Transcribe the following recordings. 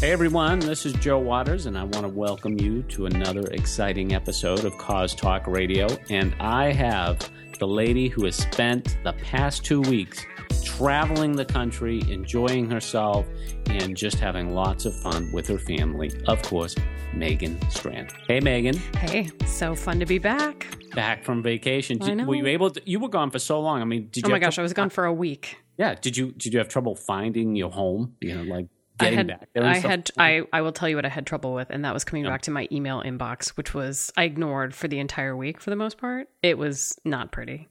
Hey everyone, this is Joe Waters, and I want to welcome you to another exciting episode of Cause Talk Radio. And I have the lady who has spent the past two weeks traveling the country, enjoying herself, and just having lots of fun with her family. Of course, Megan Strand. Hey, Megan. Hey, so fun to be back. Back from vacation. I know. Were you able to? You were gone for so long. I mean, did you? Oh my gosh, trou- I was gone for a week. Yeah. Did you? Did you have trouble finding your home? You know, like I had, back there. and I had, I, I will tell you what I had trouble with, and that was coming back to my email inbox, which was I ignored for the entire week for the most part. It was not pretty.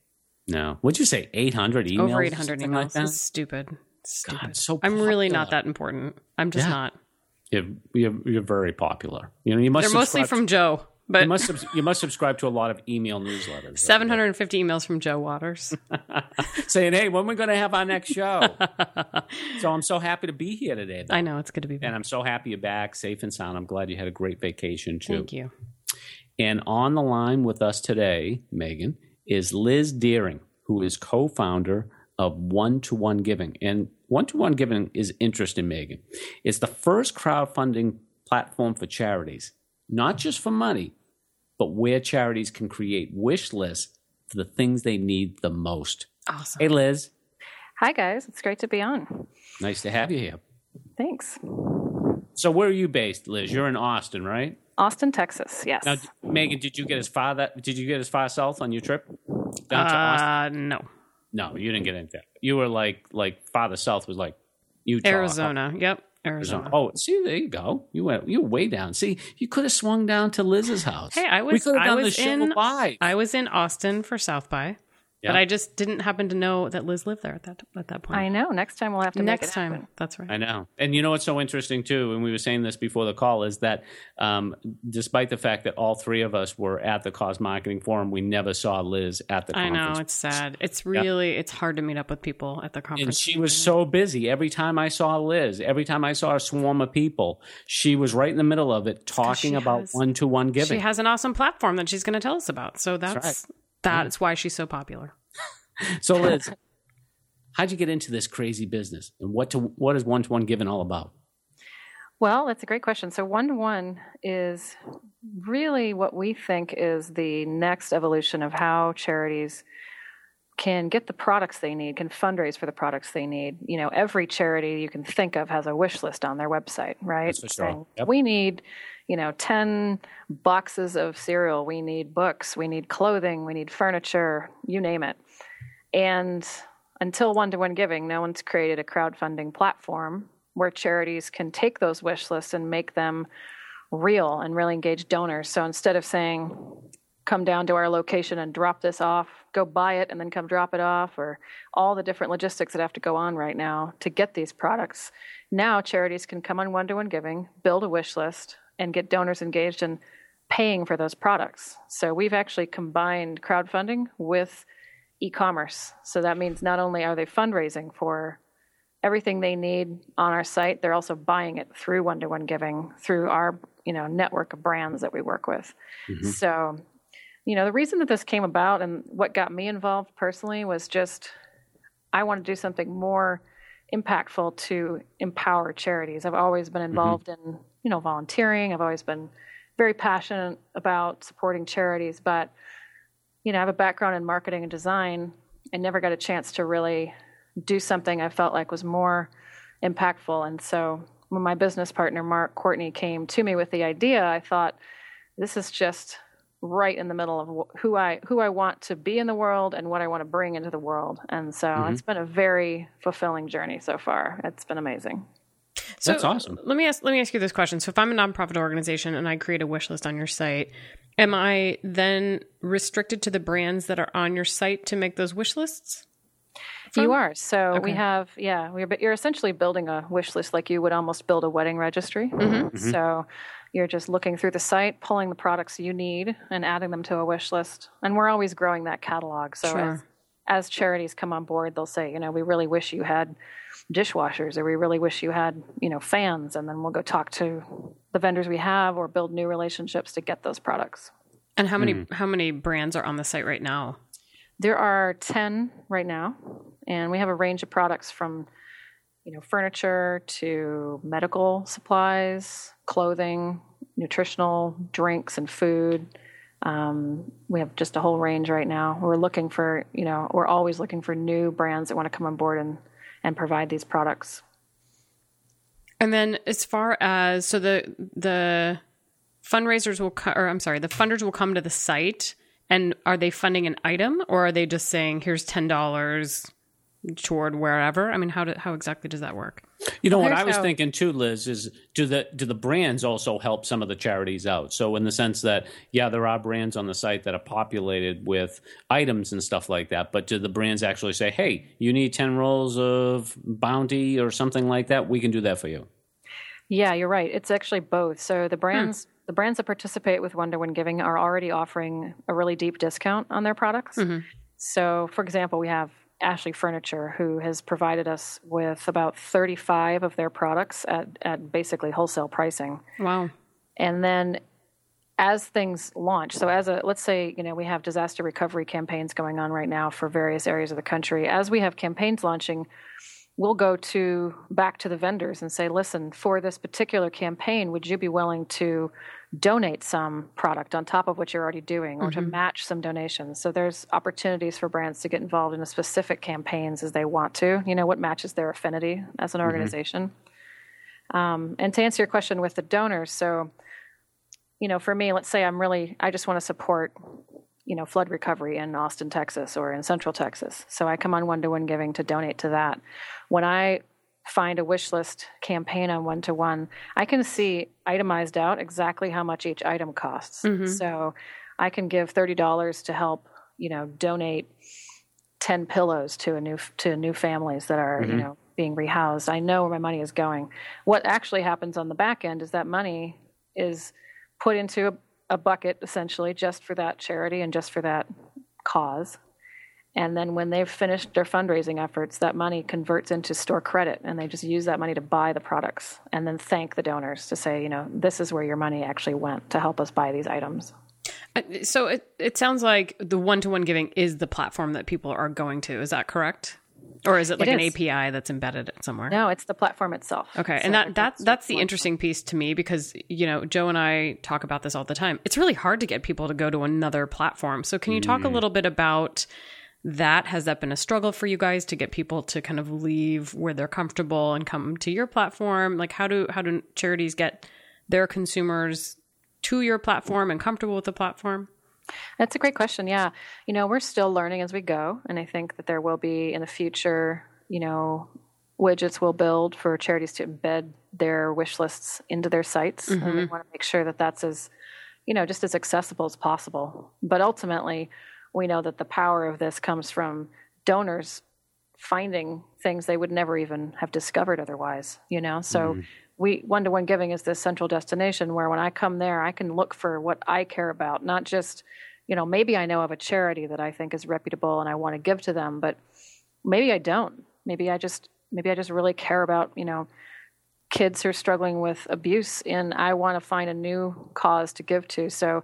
No. What'd you say? Eight hundred emails. Over 800 emails. Like? It's stupid. God, stupid. so I'm really not that important. I'm just Yeah. not. You're, you're, you're very popular. You know, you must. They're mostly from Joe, You but must. you must subscribe to a lot of email newsletters. 750 emails from Joe Waters. saying, "Hey, when are we going to have our next show?" so I'm so happy to be here today, though. I know it's good to be back. and I'm so happy you're back, safe and sound. I'm glad you had a great vacation too. Thank you. And on the line with us today, Megan, is Liz Deering, who is co-founder of One to One Giving. And One to One Giving is interesting, Megan. It's the first crowdfunding platform for charities, not just for money, but where charities can create wish lists for the things they need the most. Awesome. Hey, Liz, Hi, guys. It's great to be on. nice to have you here. Thanks. So, where are you based, Liz? You're in Austin, right? Austin, Texas. Yes. Now, Megan, did you get as far that? Did you get as far south on your trip down to Austin? Uh, no. No, you didn't get into that. You were like like farther south was like Utah, Arizona. Yep. Arizona. Arizona. Oh, see, there you go. You went you way down. See, you could have swung down to Liz's house. Hey, I was. we could have done the show in live. I was in Austin for South by, Yeah. but I just didn't happen to know that Liz lived there at that at that point. I know. Next time we'll have to Next make it time, happen. that's right. I know. And you know what's so interesting too, and we were saying this before the call, is that um, despite the fact that all three of us were at the Cause Marketing Forum, we never saw Liz at the I conference. know it's sad. It's really it's hard to meet up with people at the conference. And she was so busy. Every time I saw Liz, every time I saw a swarm of people, she was right in the middle of it talking about one to one giving. She has an awesome platform that she's going to tell us about. So that's right. That's hmm. why she's so popular. so, Liz, how'd you get into this crazy business, and what to what is one to one giving all about? Well, that's a great question. So, one to one is really what we think is the next evolution of how charities can get the products they need, can fundraise for the products they need. You know, every charity you can think of has a wish list on their website, right? That's for sure. Yep. We need, you know, 10 boxes of cereal, we need books, we need clothing, we need furniture, you name it. And until one to one giving, no one's created a crowdfunding platform where charities can take those wish lists and make them real and really engage donors. So instead of saying, come down to our location and drop this off, go buy it and then come drop it off, or all the different logistics that have to go on right now to get these products, now charities can come on one to one giving, build a wish list, and get donors engaged in paying for those products. So we've actually combined crowdfunding with e-commerce. So that means not only are they fundraising for everything they need on our site, they're also buying it through one-to-one giving through our, you know, network of brands that we work with. Mm-hmm. So, you know, the reason that this came about and what got me involved personally was just I want to do something more impactful to empower charities. I've always been mm-hmm. involved in, you know, volunteering. I've always been very passionate about supporting charities, but you know, I have a background in marketing and design. I never got a chance to really do something I felt like was more impactful. And so when my business partner, Mark Courtney, came to me with the idea, I thought, this is just right in the middle of who I who I want to be in the world and what I want to bring into the world. And so it's been a very fulfilling journey so far. It's been amazing. So That's awesome. Let me ask let me ask you this question. So if I'm a nonprofit organization and I create a wish list on your site, am I then restricted to the brands that are on your site to make those wish lists? From? You are. So okay. we have, yeah, we're, but you're essentially building a wish list like you would almost build a wedding registry. Mm-hmm. Mm-hmm. So you're just looking through the site, pulling the products you need, and adding them to a wish list. And we're always growing that catalog. So sure. as, as charities come on board, they'll say, you know, we really wish you had dishwashers or we really wish you had you know fans and then we'll go talk to the vendors we have or build new relationships to get those products and how many mm. how many brands are on the site right now there are 10 right now and we have a range of products from you know furniture to medical supplies clothing nutritional drinks and food um, we have just a whole range right now we're looking for you know we're always looking for new brands that want to come on board and and provide these products. And then as far as so the the fundraisers will co- or I'm sorry, the funders will come to the site and are they funding an item or are they just saying here's $10 toward wherever? I mean, how do, how exactly does that work? You know what I was how... thinking too, Liz, is do the do the brands also help some of the charities out? So in the sense that yeah, there are brands on the site that are populated with items and stuff like that, but do the brands actually say, "Hey, you need 10 rolls of Bounty or something like that? We can do that for you." Yeah, you're right. It's actually both. So the brands hmm. the brands that participate with One to One Giving are already offering a really deep discount on their products. Mm-hmm. So, for example, we have Ashley Furniture, who has provided us with about 35 of their products at, at basically wholesale pricing. Wow. And then as things launch, so as a, let's say, you know, we have disaster recovery campaigns going on right now for various areas of the country. As we have campaigns launching, we'll go to back to the vendors and say, listen, for this particular campaign, would you be willing to donate some product on top of what you're already doing or mm-hmm. to match some donations. So there's opportunities for brands to get involved in a specific campaigns as they want to, you know, what matches their affinity as an mm-hmm. organization. Mm-hmm. Um, and to answer your question with the donors, so, you know, for me, let's say I'm really, I just want to support, you know, flood recovery in Austin, Texas or in Central Texas. So I come on one to one giving to donate to that. When I find a wish list campaign on one to one, I can see itemized out exactly how much each item costs. Mm-hmm. So I can give thirty dollars to help, you know, donate ten pillows to a new to new families that are, mm-hmm. you know, being rehoused. I know where my money is going. What actually happens on the back end is that money is put into a, a bucket essentially just for that charity and just for that cause. And then when they've finished their fundraising efforts, that money converts into store credit and they just use that money to buy the products and then thank the donors to say, you know, this is where your money actually went to help us buy these items. Uh, so it, it sounds like the one to one giving is the platform that people are going to. Is that correct? Or is it like it is. an API that's embedded somewhere? No, it's the platform itself. Okay, so and that that that's the interesting piece to me because you know Joe and I talk about this all the time. It's really hard to get people to go to another platform. So can you talk mm. a little bit about that has that been a struggle for you guys to get people to kind of leave where they're comfortable and come to your platform? Like how do how do charities get their consumers to your platform and comfortable with the platform? That's a great question. Yeah. You know we're still learning as we go and i think that there will be in the future you know widgets will build for charities to embed their wish lists into their sites. Mm-hmm. and we mm-hmm. want to make sure that that's as you know just as accessible as possible. But ultimately we know that the power of this comes from donors finding things they would never even have discovered otherwise you know? So mm-hmm. we one to one giving is this central destination where when i come there i can look for what i care about not just you know maybe i know of a charity that i think is reputable and i want to give to them but maybe i don't. Maybe i just maybe i just really care about you know kids who are struggling with abuse and i want to find a new cause to give to. So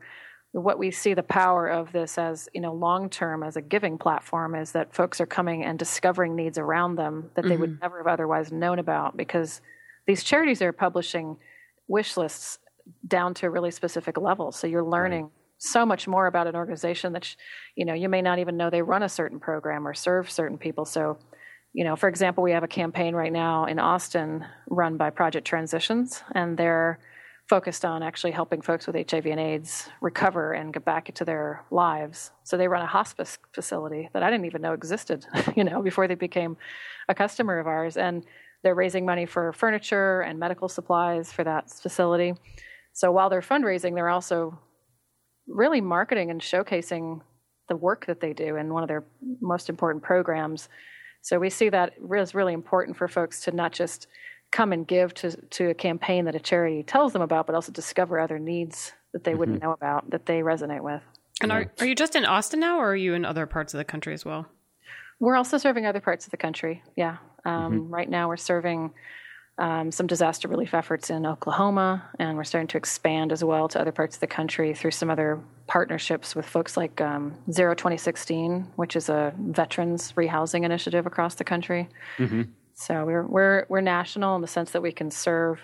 what we see the power of this as you know long term as a giving platform is that folks are coming and discovering needs around them that they mm-hmm. would never have otherwise known about because these charities are publishing wish lists down to a really specific level so you're learning right. so much more about an organization that you know you may not even know they run a certain program or serve certain people so you know for example we have a campaign right now in austin run by project transitions and they're focused on actually helping folks with HIV and AIDS recover and get back into their lives. So they run a hospice facility that I didn't even know existed, you know, before they became a customer of ours. And they're raising money for furniture and medical supplies for that facility. So while they're fundraising, they're also really marketing and showcasing the work that they do. in one of their most important programs So we see that is really important for folks to not just come and give to, to a campaign that a charity tells them about, but also discover other needs that they mm-hmm. wouldn't know about that they resonate with. And are, are you just in Austin now, or are you in other parts of the country as well? We're also serving other parts of the country. Yeah. Um, mm-hmm. Right now, we're serving um, some disaster relief efforts in Oklahoma, and we're starting to expand as well to other parts of the country through some other partnerships with folks like um, Zero 2016, which is a veterans rehousing initiative across the country. Mm-hmm. So we're we're we're national in the sense that we can serve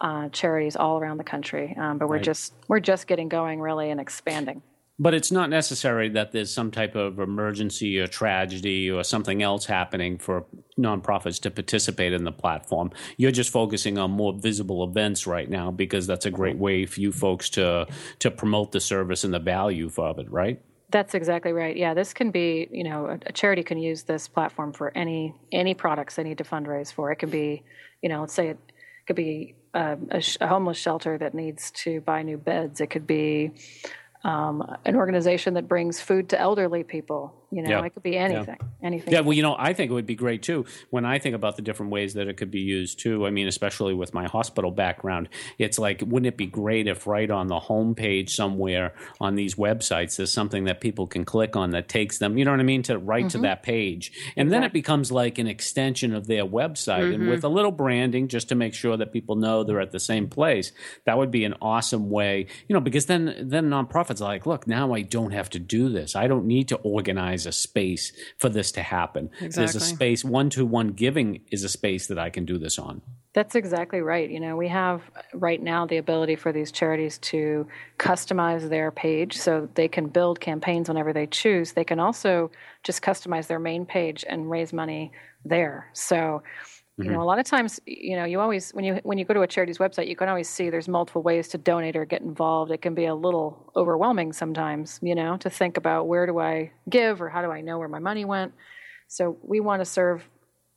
uh, charities all around the country, um, but we're right. just we're just getting going really and expanding. But it's not necessary that there's some type of emergency or tragedy or something else happening for nonprofits to participate in the platform. You're just focusing on more visible events right now because that's a great way for you folks to to promote the service and the value of it, right? That's exactly right. Yeah, this can be, you know, a, charity can use this platform for any any products they need to fundraise for. It can be, you know, let's say it could be a, a, a homeless shelter that needs to buy new beds. It could be um, an organization that brings food to elderly people. You know, yeah. it could be anything. Yeah. Anything. Yeah, well, you know, I think it would be great too. When I think about the different ways that it could be used too, I mean, especially with my hospital background, it's like, wouldn't it be great if right on the homepage somewhere on these websites there's something that people can click on that takes them, you know what I mean, to right mm-hmm. to that page, and exactly. then it becomes like an extension of their website, mm-hmm. and with a little branding just to make sure that people know they're at the same place. That would be an awesome way, you know, because then then nonprofits are like, look, now I don't have to do this. I don't need to organize a space for this to happen. Exactly. There's a space, one to one giving is a space that I can do this on. That's exactly right. You know, we have right now the ability for these charities to customize their page so they can build campaigns whenever they choose. They can also just customize their main page and raise money there. So you know, mm-hmm. a lot of times, you know, you always when you when you go to a charity's website, you can always see there's multiple ways to donate or get involved. It can be a little overwhelming sometimes, you know, to think about where do I give or how do I know where my money went. So we want to serve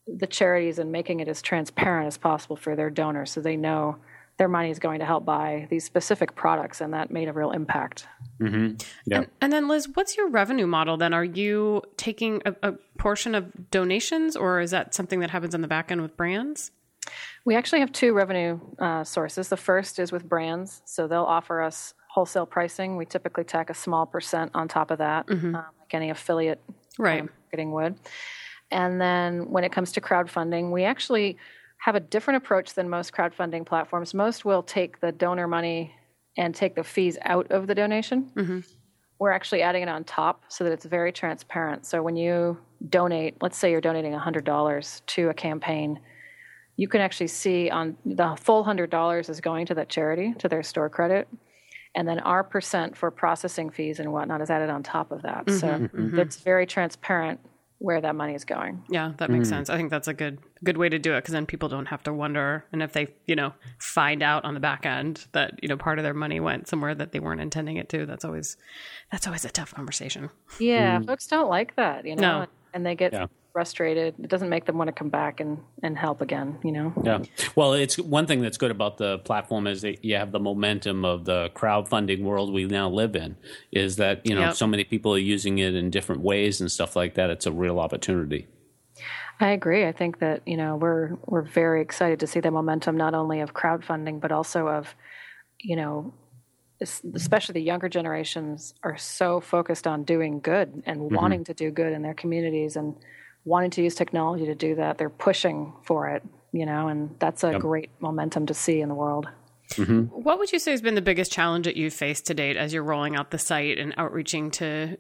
the charities and making it as transparent as possible for their donors, so they know their money is going to help buy these specific products, and that made a real impact. Mm-hmm. Yeah. And, and, then, Liz, what's your revenue model? Then, are you taking a, a, portion of donations, or is that something that happens on the back end with brands? We actually have two revenue uh, sources. The first is with brands, so they'll offer us wholesale pricing. We typically tack a small percent on top of that, mm-hmm. um, like any affiliate right. Um, marketing would. And then, when it comes to crowdfunding, we actually have a different approach than most crowdfunding platforms. Most will take the donor money and take the fees out of the donation. Mm-hmm. We're actually adding it on top so that it's very transparent. So when you donate, let's say you're donating $100 to a campaign, you can actually see on the full $100 is going to that charity, to their store credit. And then our percent for processing fees and whatnot is added on top of that. Mm-hmm, so mm-hmm. it's very transparent where that money is going. Yeah, that makes mm. sense. I think that's a good good way to do it because then people don't have to wonder, and if they you know find out on the back end that you know part of their money went somewhere that they weren't intending it to, that's always that's always a tough conversation. Yeah, mm. folks don't like that, you know, no. and they get yeah frustrated. It doesn't make them want to come back and, and help again, you know? Yeah. Well, it's one thing that's good about the platform is that you have the momentum of the crowdfunding world we now live in is that, you know, yep. so many people are using it in different ways and stuff like that. It's a real opportunity. I agree. I think that, you know, we're we're very excited to see the momentum not only of crowdfunding but also of, you know, especially the younger generations are so focused on doing good and mm-hmm. wanting to do good in their communities and wanting to use technology to do that. They're pushing for it, you know, and that's a yep. great momentum to see in the world. Mm-hmm. What would you say has been the biggest challenge that you've faced to date as you're rolling out the site and outreaching to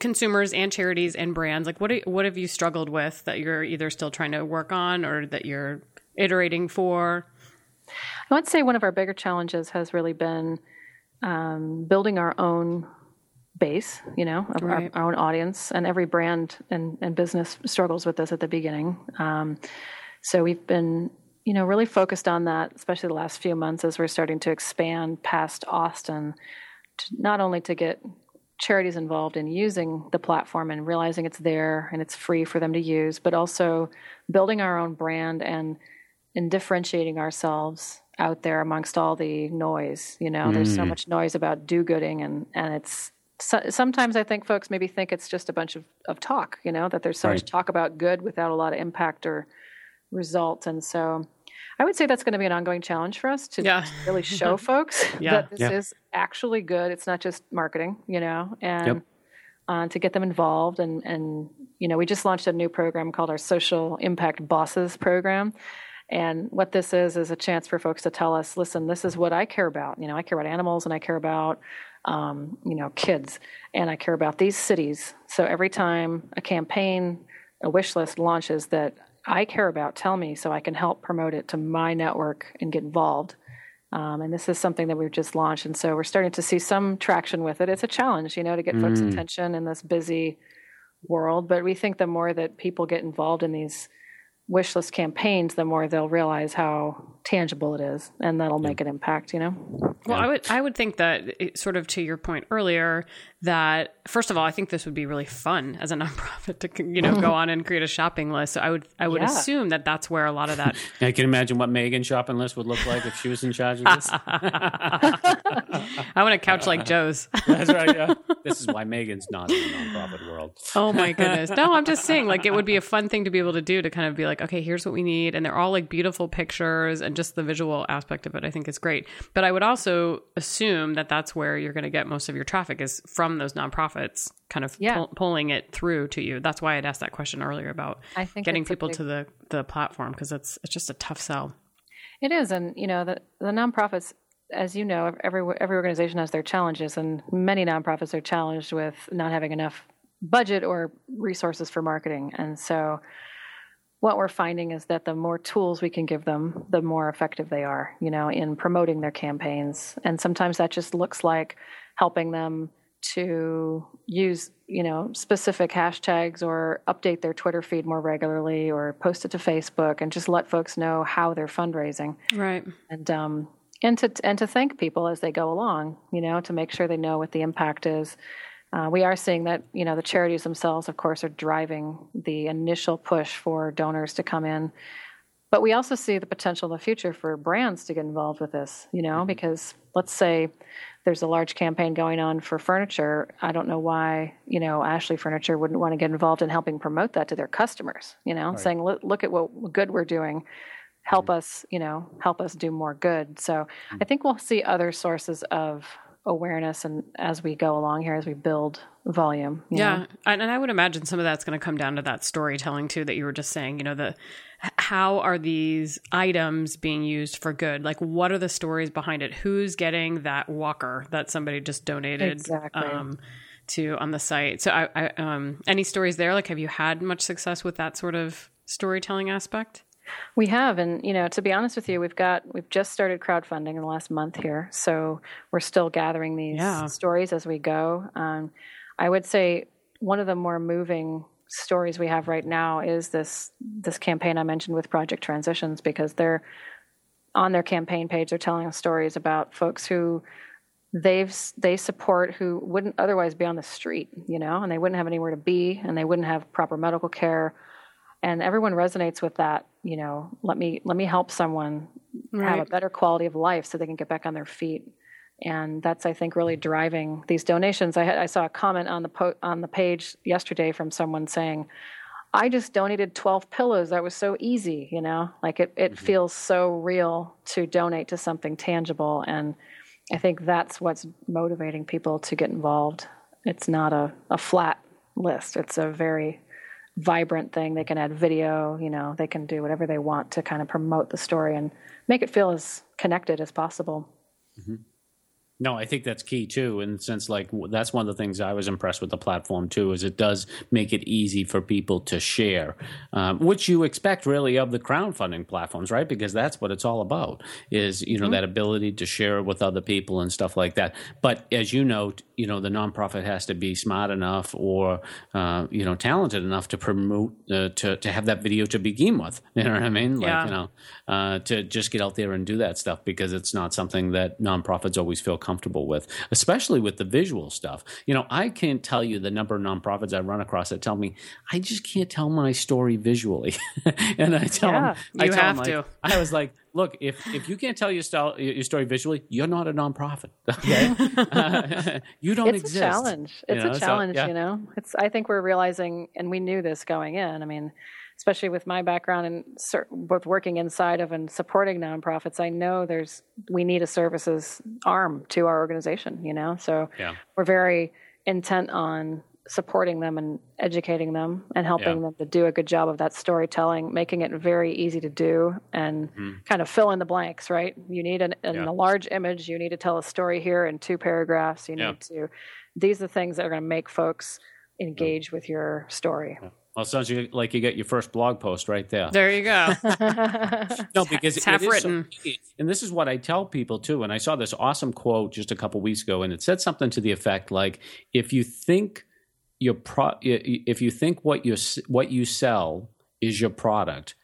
consumers and charities and brands? Like, what what have you struggled with that you're either still trying to work on or that you're iterating for? I would say one of our bigger challenges has really been um, building our own base, you know, of right. our, our, own audience. And every brand and, and business struggles with this at the beginning. Um, so we've been, you know, really focused on that, especially the last few months as we're starting to expand past Austin, to not only to get charities involved in using the platform and realizing it's there and it's free for them to use, but also building our own brand and and differentiating ourselves out there amongst all the noise. You know, mm. there's so mm. much noise about do-gooding, and and it's so, sometimes I think folks maybe think it's just a bunch of, of talk, you know, that there's so right. much talk about good without a lot of impact or result. And so I would say that's going to be an ongoing challenge for us to yeah. really show folks yeah. that this yeah. is actually good. It's not just marketing, you know, and yep. uh, to get them involved. And, and, you know, we just launched a new program called our Social Impact Bosses program. And what this is, is a chance for folks to tell us, listen, this is what I care about. You know, I care about animals and I care about um, you know, kids, and I care about these cities. So every time a campaign, a wish list launches that I care about, tell me so I can help promote it to my network and get involved. Um, and this is something that we've just launched, and so we're starting to see some traction with it. It's a challenge, you know, to get mm. folks' attention in this busy world, but we think the more that people get involved in these wish list campaigns, the more they'll realize how tangible it is, and that'll make an impact. You know. Well, I would I would think that sort of to your point earlier that first of all, I think this would be really fun as a nonprofit to you know go on and create a shopping list. So I would I would yeah. assume that that's where a lot of that. I can imagine what Megan's shopping list would look like if she was in charge of this. I want a couch like uh, Joe's. that's right. Yeah. This is why Megan's not in the nonprofit world. Oh my goodness! No, I'm just saying, like it would be a fun thing to be able to do to kind of be like, okay, here's what we need, and they're all like beautiful pictures and just the visual aspect of it. I think is great. But I would also assume that that's where you're going to get most of your traffic is from those nonprofits kind of yeah. pull, pulling it through to you. That's why I'd asked that question earlier about getting people big... to the, the platform because it's it's just a tough sell. It is, and you know the the nonprofits, as you know, every every organization has their challenges, and many nonprofits are challenged with not having enough budget or resources for marketing, and so what we're finding is that the more tools we can give them, the more effective they are, you know, in promoting their campaigns. And sometimes that just looks like helping them to use, you know, specific hashtags or update their Twitter feed more regularly or post it to Facebook and just let folks know how they're fundraising. Right. And um and to and to thank people as they go along, you know, to make sure they know what the impact is. Uh, we are seeing that you know the charities themselves, of course, are driving the initial push for donors to come in, but we also see the potential in the future for brands to get involved with this. You know, mm-hmm. because let's say there's a large campaign going on for furniture. I don't know why you know Ashley Furniture wouldn't want to get involved in helping promote that to their customers. You know, right. saying look, look at what good we're doing help mm-hmm. us you know help us do more good so mm-hmm. i think we'll see other sources of awareness and as we go along here as we build volume yeah know? and i would imagine some of that's going to come down to that storytelling too that you were just saying you know the how are these items being used for good? Like what are the stories behind it? Who's getting that walker that somebody just donated exactly. um, to on the site? So I, I um, any stories there? Like have you had much success with that sort of storytelling aspect we have, and you know, to be honest with you, we've got we've just started crowdfunding in the last month here, so we're still gathering these yeah. stories as we go. Um, I would say one of the more moving stories we have right now is this this campaign I mentioned with Project Transitions because they're on their campaign page. They're telling us stories about folks who they've they support who wouldn't otherwise be on the street, you know, and they wouldn't have anywhere to be, and they wouldn't have proper medical care and everyone resonates with that you know let me let me help someone right. have a better quality of life so they can get back on their feet. And that's i think really driving these donations. I, had, I saw a comment on the po- on the page yesterday from someone saying i just donated 12 pillows. That was so easy you know? Like it, it mm-hmm. feels so real to donate to something tangible. And i think that's what's motivating people to get involved. It's not a, a flat list. It's a very vibrant thing. They can add video, you know, they can do whatever they want to kind of promote the story and make it feel as connected as possible. Mm-hmm. No, I think that's key too, in the sense like that's one of the things I was impressed with the platform too, is it does make it easy for people to share, um, which you expect really of the crowdfunding platforms, right? Because that's what it's all about is you know mm-hmm. that ability to share with other people and stuff like that. But as you know, you know the nonprofit has to be smart enough or uh, you know talented enough to promote uh, to to have that video to begin with. You know what I mean? Like yeah. you know uh, to just get out there and do that stuff because it's not something that nonprofits always feel comfortable with, especially with the visual stuff. You know, I can't tell you the number of nonprofits I run across that tell me I just can't tell my story visually, and I tell Yeah, them, I you tell have them, like. I was like, look, if if you can't tell your style your story visually, you're not a nonprofit. Okay, you don't it's exist. It's a challenge. you It's know, a so, challenge, yeah. you know. It's I think we're realizing, and we knew this going in. I mean, especially with my background and both working inside of and supporting nonprofits, I know there's we need a services arm to our organization. You know, so Yeah. we're very intent on supporting them and educating them and helping Yeah. them to do a good job of that storytelling, making it very easy to do and kind of fill in the blanks, right? You need an, in Mm-hmm. Yeah. a large image, you need to tell a story here in two paragraphs. You need to, these are the things that are going to make folks engage with your story. Well, it sounds like you get your first blog post right there. There you go. No, because It's half it is so written. easy. and this is what I tell people too. And I saw this awesome quote just a couple weeks ago, and it said something to the effect like, "If you think your pro, if you think what you what you sell is your product,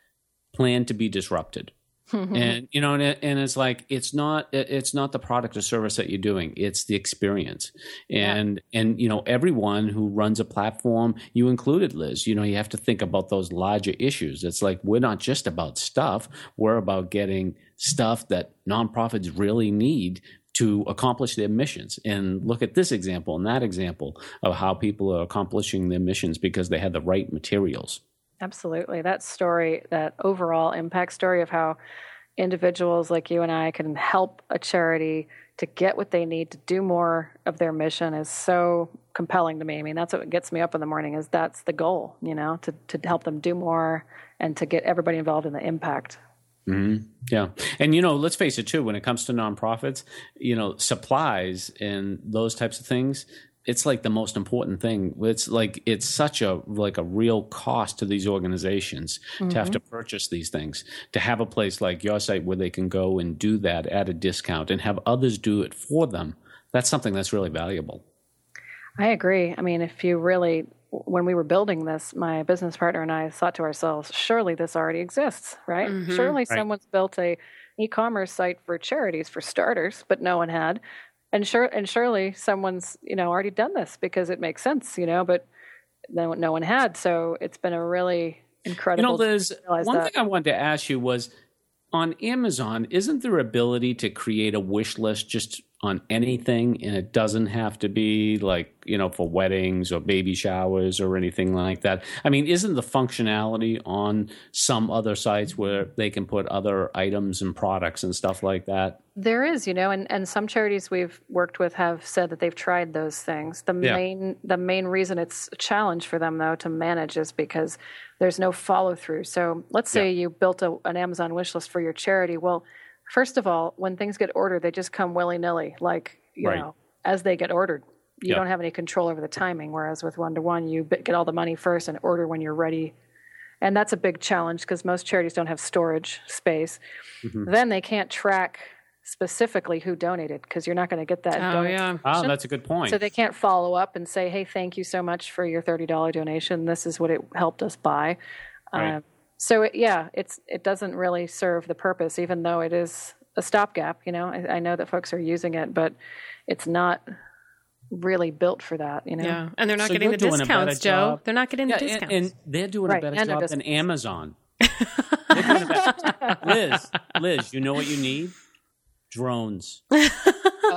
plan to be disrupted." Mm-hmm. and you know and, it, and it's like it's not it's not the product or service that you're doing. It's the experience. And and you know everyone who runs a platform you included liz you know you have to think about those larger issues. It's like we're not just about stuff. We're about getting stuff that nonprofits really need to accomplish their missions. And look at this example and that example of how people are accomplishing their missions because they had the right materials Absolutely. That story, that overall impact story of how individuals like you and I can help a charity to get what they need to do more of their mission is so compelling to me. I mean, that's what gets me up in the morning is that's the goal, you know, to, to help them do more and to get everybody involved in the impact. Mm-hmm. Yeah. And, you know, let's face it, too, when it comes to nonprofits, you know, supplies and those types of things, it's like the most important thing. It's like, it's such a, like a real cost to these organizations to have to mm-hmm. purchase these things, to have a place like your site where they can go and do that at a discount and have others do it for them. That's something that's really valuable. I agree. I mean, if you really, when we were building this, my business partner and I thought to ourselves, surely this already exists, right? Mm-hmm. Surely someone's built a e-commerce site for charities for starters, but no one had. And sure, and surely someone's you know already done this because it makes sense, you know, but no, no one had. So it's been a really You incredible. know, Liz, one that. thing I wanted to ask you was on Amazon, isn't there ability to create a wish list just on anything and it doesn't have to be like, you know, for weddings or baby showers or anything like that? I mean, isn't the functionality on some other sites where they can put other items and products and stuff like that? There is, you know, and, and some charities we've worked with have said that they've tried those things. The Yeah. main the main reason it's a challenge for them though to manage is because there's no follow through. So let's say you built a, an Amazon wish list for your charity. Well, first of all, when things get ordered, they just come willy nilly, like you Right. know, as they get ordered. You Yeah. don't have any control over the timing. Whereas with one to one, you get all the money first and order when you're ready and that's a big challenge because most charities don't have storage space. Mm-hmm. Then they can't track specifically who donated because you're not going to get that. Oh, yeah. Oh, that's a good point. So they can't follow up and say, "Hey, thank you so much for your thirty dollar donation. This is what it helped us buy." Right. Um, so it, yeah, it's it doesn't really serve the purpose, even though it is a stopgap. You know, I, I know that folks are using it, but it's not really built for that. You know, Yeah. And they're not So getting the doing a better discounts, Joe. job. They're not getting Yeah, the discounts. and they're doing Right, a better and no job than. Amazon. They're doing a better- Liz, Liz, you know what you need? Drones.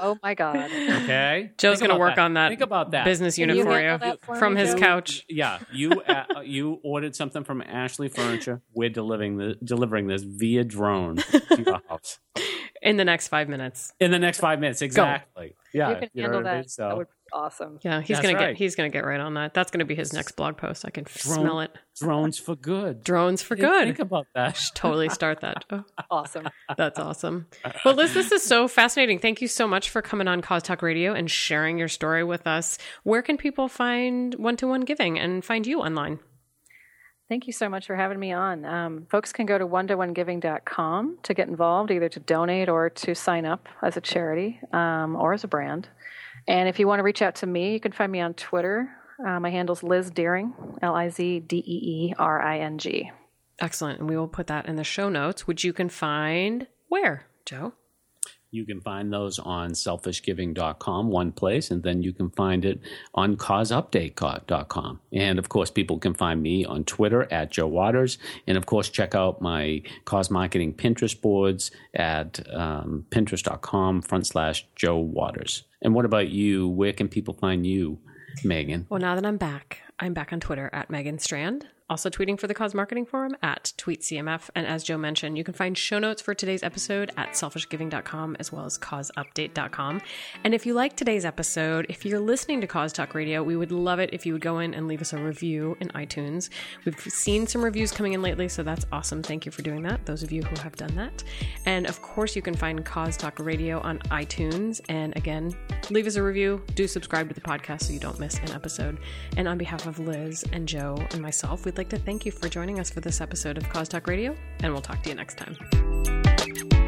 oh my god. Okay, Joe's going to work that. on that Think about that. business unit you for you for from me, his Joe? couch. Yeah, you uh, you ordered something from Ashley Furniture. We're delivering the delivering this via drone to your house in the next five minutes. in the next five minutes. Exactly. Yeah, you can handle what I mean? that. So That would be awesome. Yeah, he's That's gonna right. get he's gonna get right on that. That's gonna be his next blog post. I can smell it. drones for good. Drones for good. Think about that. totally start that. Oh, Awesome. that's awesome. Well, Liz, this is so fascinating. Thank you so much for coming on Cause Talk Radio and sharing your story with us. Where can people find one to one giving and find you online? Thank you so much for having me on. Um, folks can go to one to one giving.com to get involved, either to donate or to sign up as a charity um, or as a brand. And if you want to reach out to me, you can find me on Twitter. Uh, my handle's Liz Deering, L I Z D E E R I N G. Excellent. And we will put that in the show notes, which you can find where, Joe? You can find those on selfishgiving.com, one place, and then you can find it on causeupdate.com. And of course, people can find me on Twitter at Joe Waters. And of course, check out my cause marketing Pinterest boards at um, pinterest.com front slash Joe Waters. And what about you? Where can people find you, Megan? Well, now that I'm back, I'm back on Twitter at Megan Strand also tweeting for the Cause Marketing Forum at TweetCMF. And as Joe mentioned, you can find show notes for today's episode at selfishgiving.com as well as causeupdate.com. And if you like today's episode, if you're listening to Cause Talk Radio, we would love it if you would go in and leave us a review in iTunes. We've seen some reviews coming in lately, so that's awesome. Thank you for doing that, those of you who have done that. And of course, you can find Cause Talk Radio on iTunes. And again, leave us a review. Do subscribe to the podcast so you don't miss an episode. And on behalf of Liz and Joe and myself, we we'd like to thank you for joining us for this episode of Cause Talk Radio, and we'll talk to you next time.